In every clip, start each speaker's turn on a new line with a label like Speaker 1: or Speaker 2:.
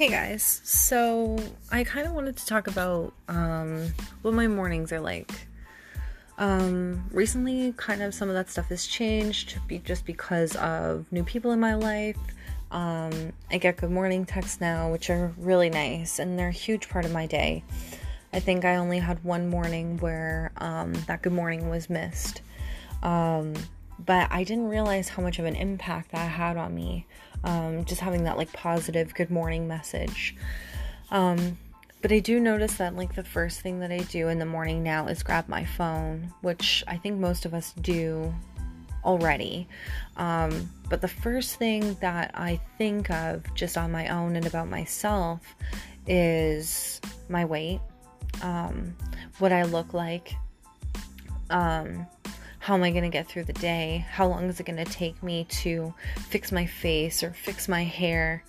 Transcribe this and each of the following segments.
Speaker 1: Hey guys, so I kind of wanted to talk about um, what my mornings are like. Um, recently, kind of some of that stuff has changed be- just because of new people in my life. Um, I get good morning texts now, which are really nice, and they're a huge part of my day. I think I only had one morning where um, that good morning was missed. But I didn't realize how much of an impact that had on me um, just having that like positive good morning message. Um, but I do notice that like the first thing that I do in the morning now is grab my phone, which I think most of us do already. Um, but the first thing that I think of just on my own and about myself is my weight, um, what I look like, um, how am I going to get through the day? How long is it going to take me to fix my face or fix my hair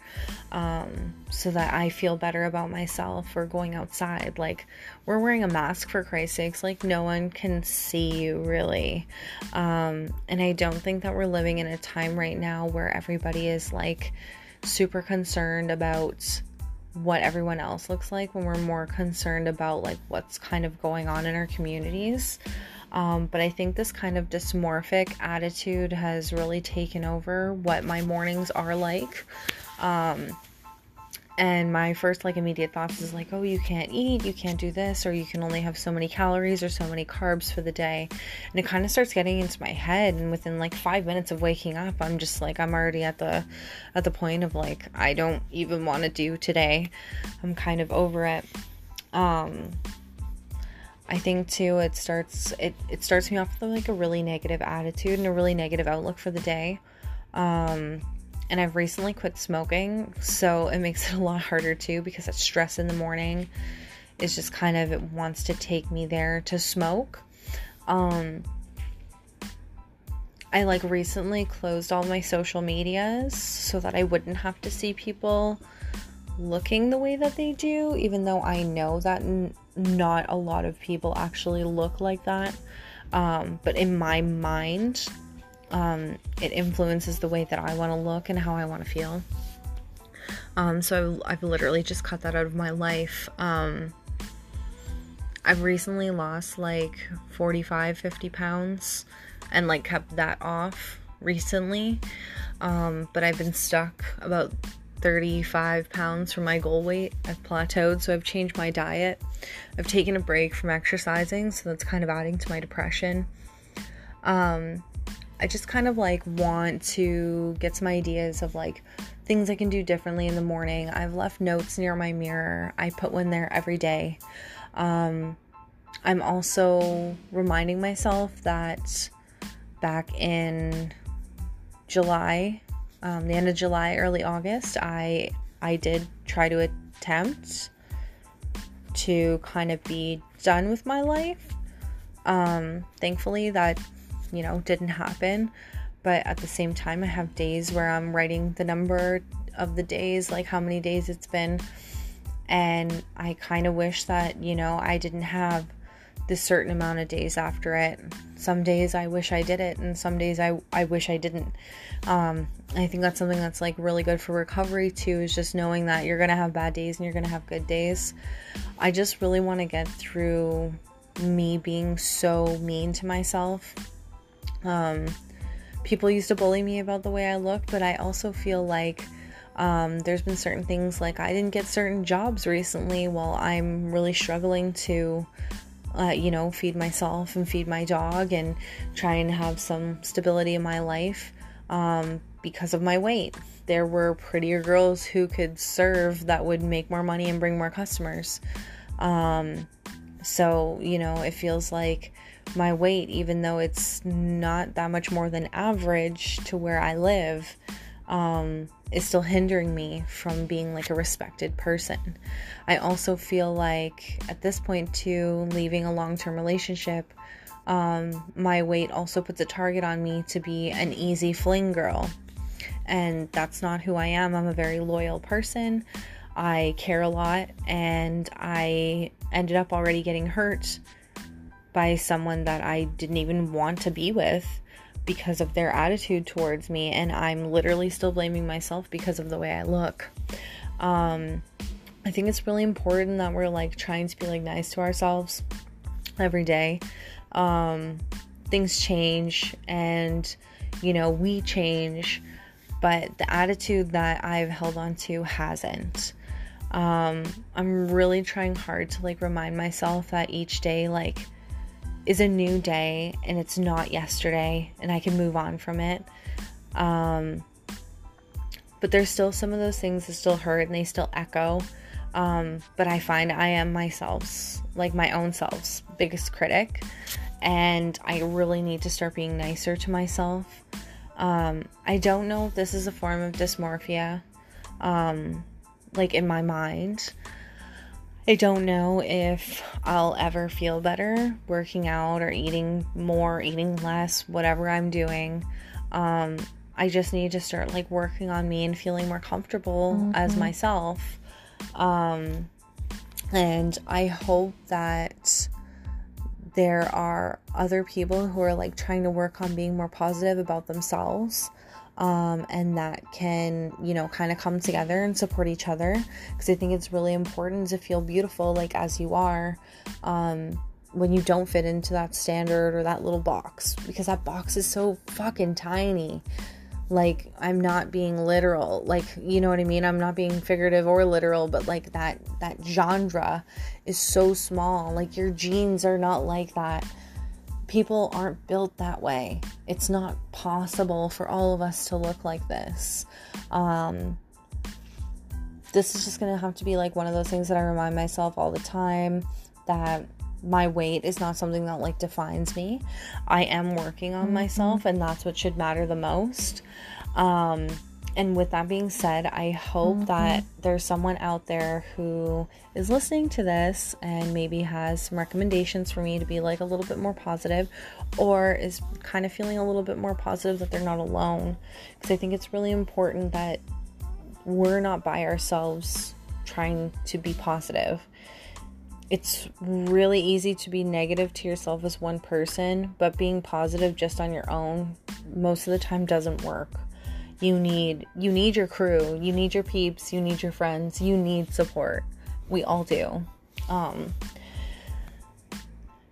Speaker 1: um, so that I feel better about myself or going outside? Like, we're wearing a mask for Christ's sakes. Like, no one can see you really. Um, and I don't think that we're living in a time right now where everybody is like super concerned about what everyone else looks like when we're more concerned about like what's kind of going on in our communities. Um, but I think this kind of dysmorphic attitude has really taken over what my mornings are like. Um, and my first like immediate thoughts is like oh you can't eat you can't do this or you can only have so many calories or so many carbs for the day. And it kind of starts getting into my head and within like five minutes of waking up i'm just like i'm already at the at the point of like i don't even want to do today. I'm kind of over it. Um I think too it starts it, it starts me off with like a really negative attitude and a really negative outlook for the day. Um, and I've recently quit smoking, so it makes it a lot harder too because that stress in the morning is just kind of it wants to take me there to smoke. Um, I like recently closed all my social medias so that I wouldn't have to see people looking the way that they do, even though I know that n- not a lot of people actually look like that. Um, but in my mind, um, it influences the way that I want to look and how I want to feel. Um, so I've, I've, literally just cut that out of my life. Um, I've recently lost like 45, 50 pounds and like kept that off recently. Um, but I've been stuck about 35 pounds from my goal weight. I've plateaued, so I've changed my diet. I've taken a break from exercising, so that's kind of adding to my depression. Um, I just kind of like want to get some ideas of like things I can do differently in the morning. I've left notes near my mirror, I put one there every day. Um, I'm also reminding myself that back in July, um, the end of July, early August, I I did try to attempt to kind of be done with my life. Um, thankfully, that you know didn't happen. But at the same time, I have days where I'm writing the number of the days, like how many days it's been, and I kind of wish that you know I didn't have this certain amount of days after it. Some days I wish I did it, and some days I, I wish I didn't. Um, I think that's something that's like really good for recovery too, is just knowing that you're gonna have bad days and you're gonna have good days. I just really want to get through me being so mean to myself. Um, people used to bully me about the way I look, but I also feel like um, there's been certain things like I didn't get certain jobs recently while I'm really struggling to uh, you know, feed myself and feed my dog and try and have some stability in my life um, because of my weight. There were prettier girls who could serve that would make more money and bring more customers. Um, so, you know, it feels like my weight, even though it's not that much more than average to where I live, um, is still hindering me from being like a respected person. I also feel like at this point, too, leaving a long term relationship, um, my weight also puts a target on me to be an easy fling girl. And that's not who I am. I'm a very loyal person. I care a lot, and I ended up already getting hurt by someone that I didn't even want to be with because of their attitude towards me, and I'm literally still blaming myself because of the way I look. Um, I think it's really important that we're like trying to be like nice to ourselves every day. Um, things change and you know, we change, but the attitude that I've held on to hasn't. Um, I'm really trying hard to like remind myself that each day, like, is a new day and it's not yesterday and I can move on from it. Um, but there's still some of those things that still hurt and they still echo. Um, but I find I am myself's, like my own self's biggest critic. And I really need to start being nicer to myself. Um, I don't know if this is a form of dysmorphia, um, like in my mind. I don't know if I'll ever feel better working out or eating more, eating less, whatever I'm doing. Um, I just need to start like working on me and feeling more comfortable mm-hmm. as myself. Um, and I hope that there are other people who are like trying to work on being more positive about themselves um, and that can you know kind of come together and support each other. Because i think it's really important to feel beautiful like as you are um, when you don't fit into that standard or that little box. Because that box is so fucking tiny. Like i'm not being literal. Like you know what i mean? I'm not being figurative or literal but like that that genre is so small. Like your genes are not like that people aren't built that way it's not possible for all of us to look like this um this is just gonna have to be like one of those things that i remind myself all the time that my weight is not something that like defines me. I am working on mm-hmm. myself and that's what should matter the most. Um and with that being said, I hope mm-hmm. that there's someone out there who is listening to this and maybe has some recommendations for me to be like a little bit more positive or is kind of feeling a little bit more positive that they're not alone. Because I think it's really important that we're not by ourselves trying to be positive it's really easy to be negative to yourself as one person, but being positive just on your own most of the time doesn't work. You need you need your crew, you need your peeps, you need your friends, you need support. We all do. Um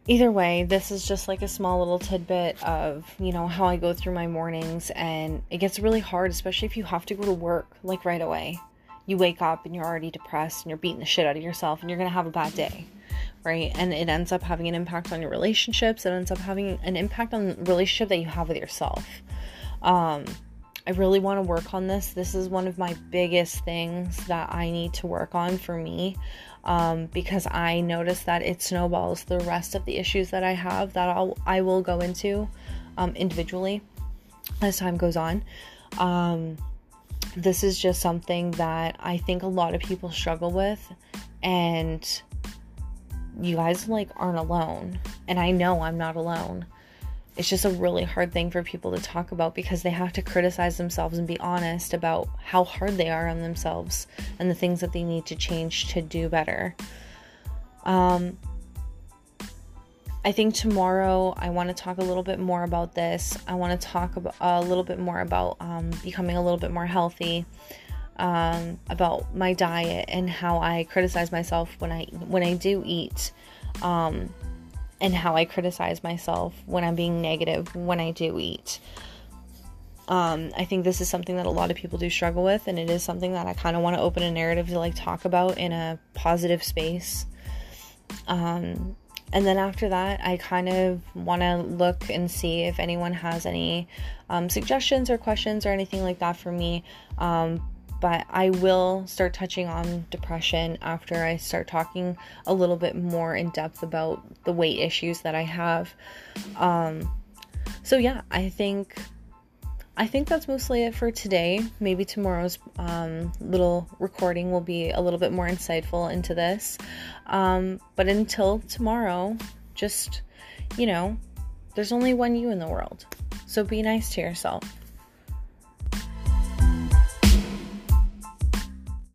Speaker 1: either way, this is just like a small little tidbit of, you know, how I go through my mornings and it gets really hard especially if you have to go to work like right away you wake up and you're already depressed and you're beating the shit out of yourself and you're to have a bad day right and it ends up having an impact on your relationships it ends up having an impact on the relationship that you have with yourself um i really want to work on this this is one of my biggest things that i need to work on for me um, because i notice that it snowballs the rest of the issues that i have that I'll, i will go into um, individually as time goes on um, this is just something that I think a lot of people struggle with, and you guys like aren't alone. And I know I'm not alone. It's just a really hard thing for people to talk about because they have to criticize themselves and be honest about how hard they are on themselves and the things that they need to change to do better. Um, I think tomorrow I want to talk a little bit more about this. I want to talk about, a little bit more about um, becoming a little bit more healthy, um, about my diet and how I criticize myself when I when I do eat, um, and how I criticize myself when I'm being negative when I do eat. Um, I think this is something that a lot of people do struggle with, and it is something that I kind of want to open a narrative to like talk about in a positive space. Um, and then after that, I kind of want to look and see if anyone has any um, suggestions or questions or anything like that for me. But I will start touching on depression after I start talking a little bit more in depth about the weight issues that I have. Um, so yeah, I think I think that's mostly it for today. Maybe tomorrow's um, little recording will be a little bit more insightful into this. Um, but until tomorrow, just, you know, there's only one you in the world. So be nice to yourself.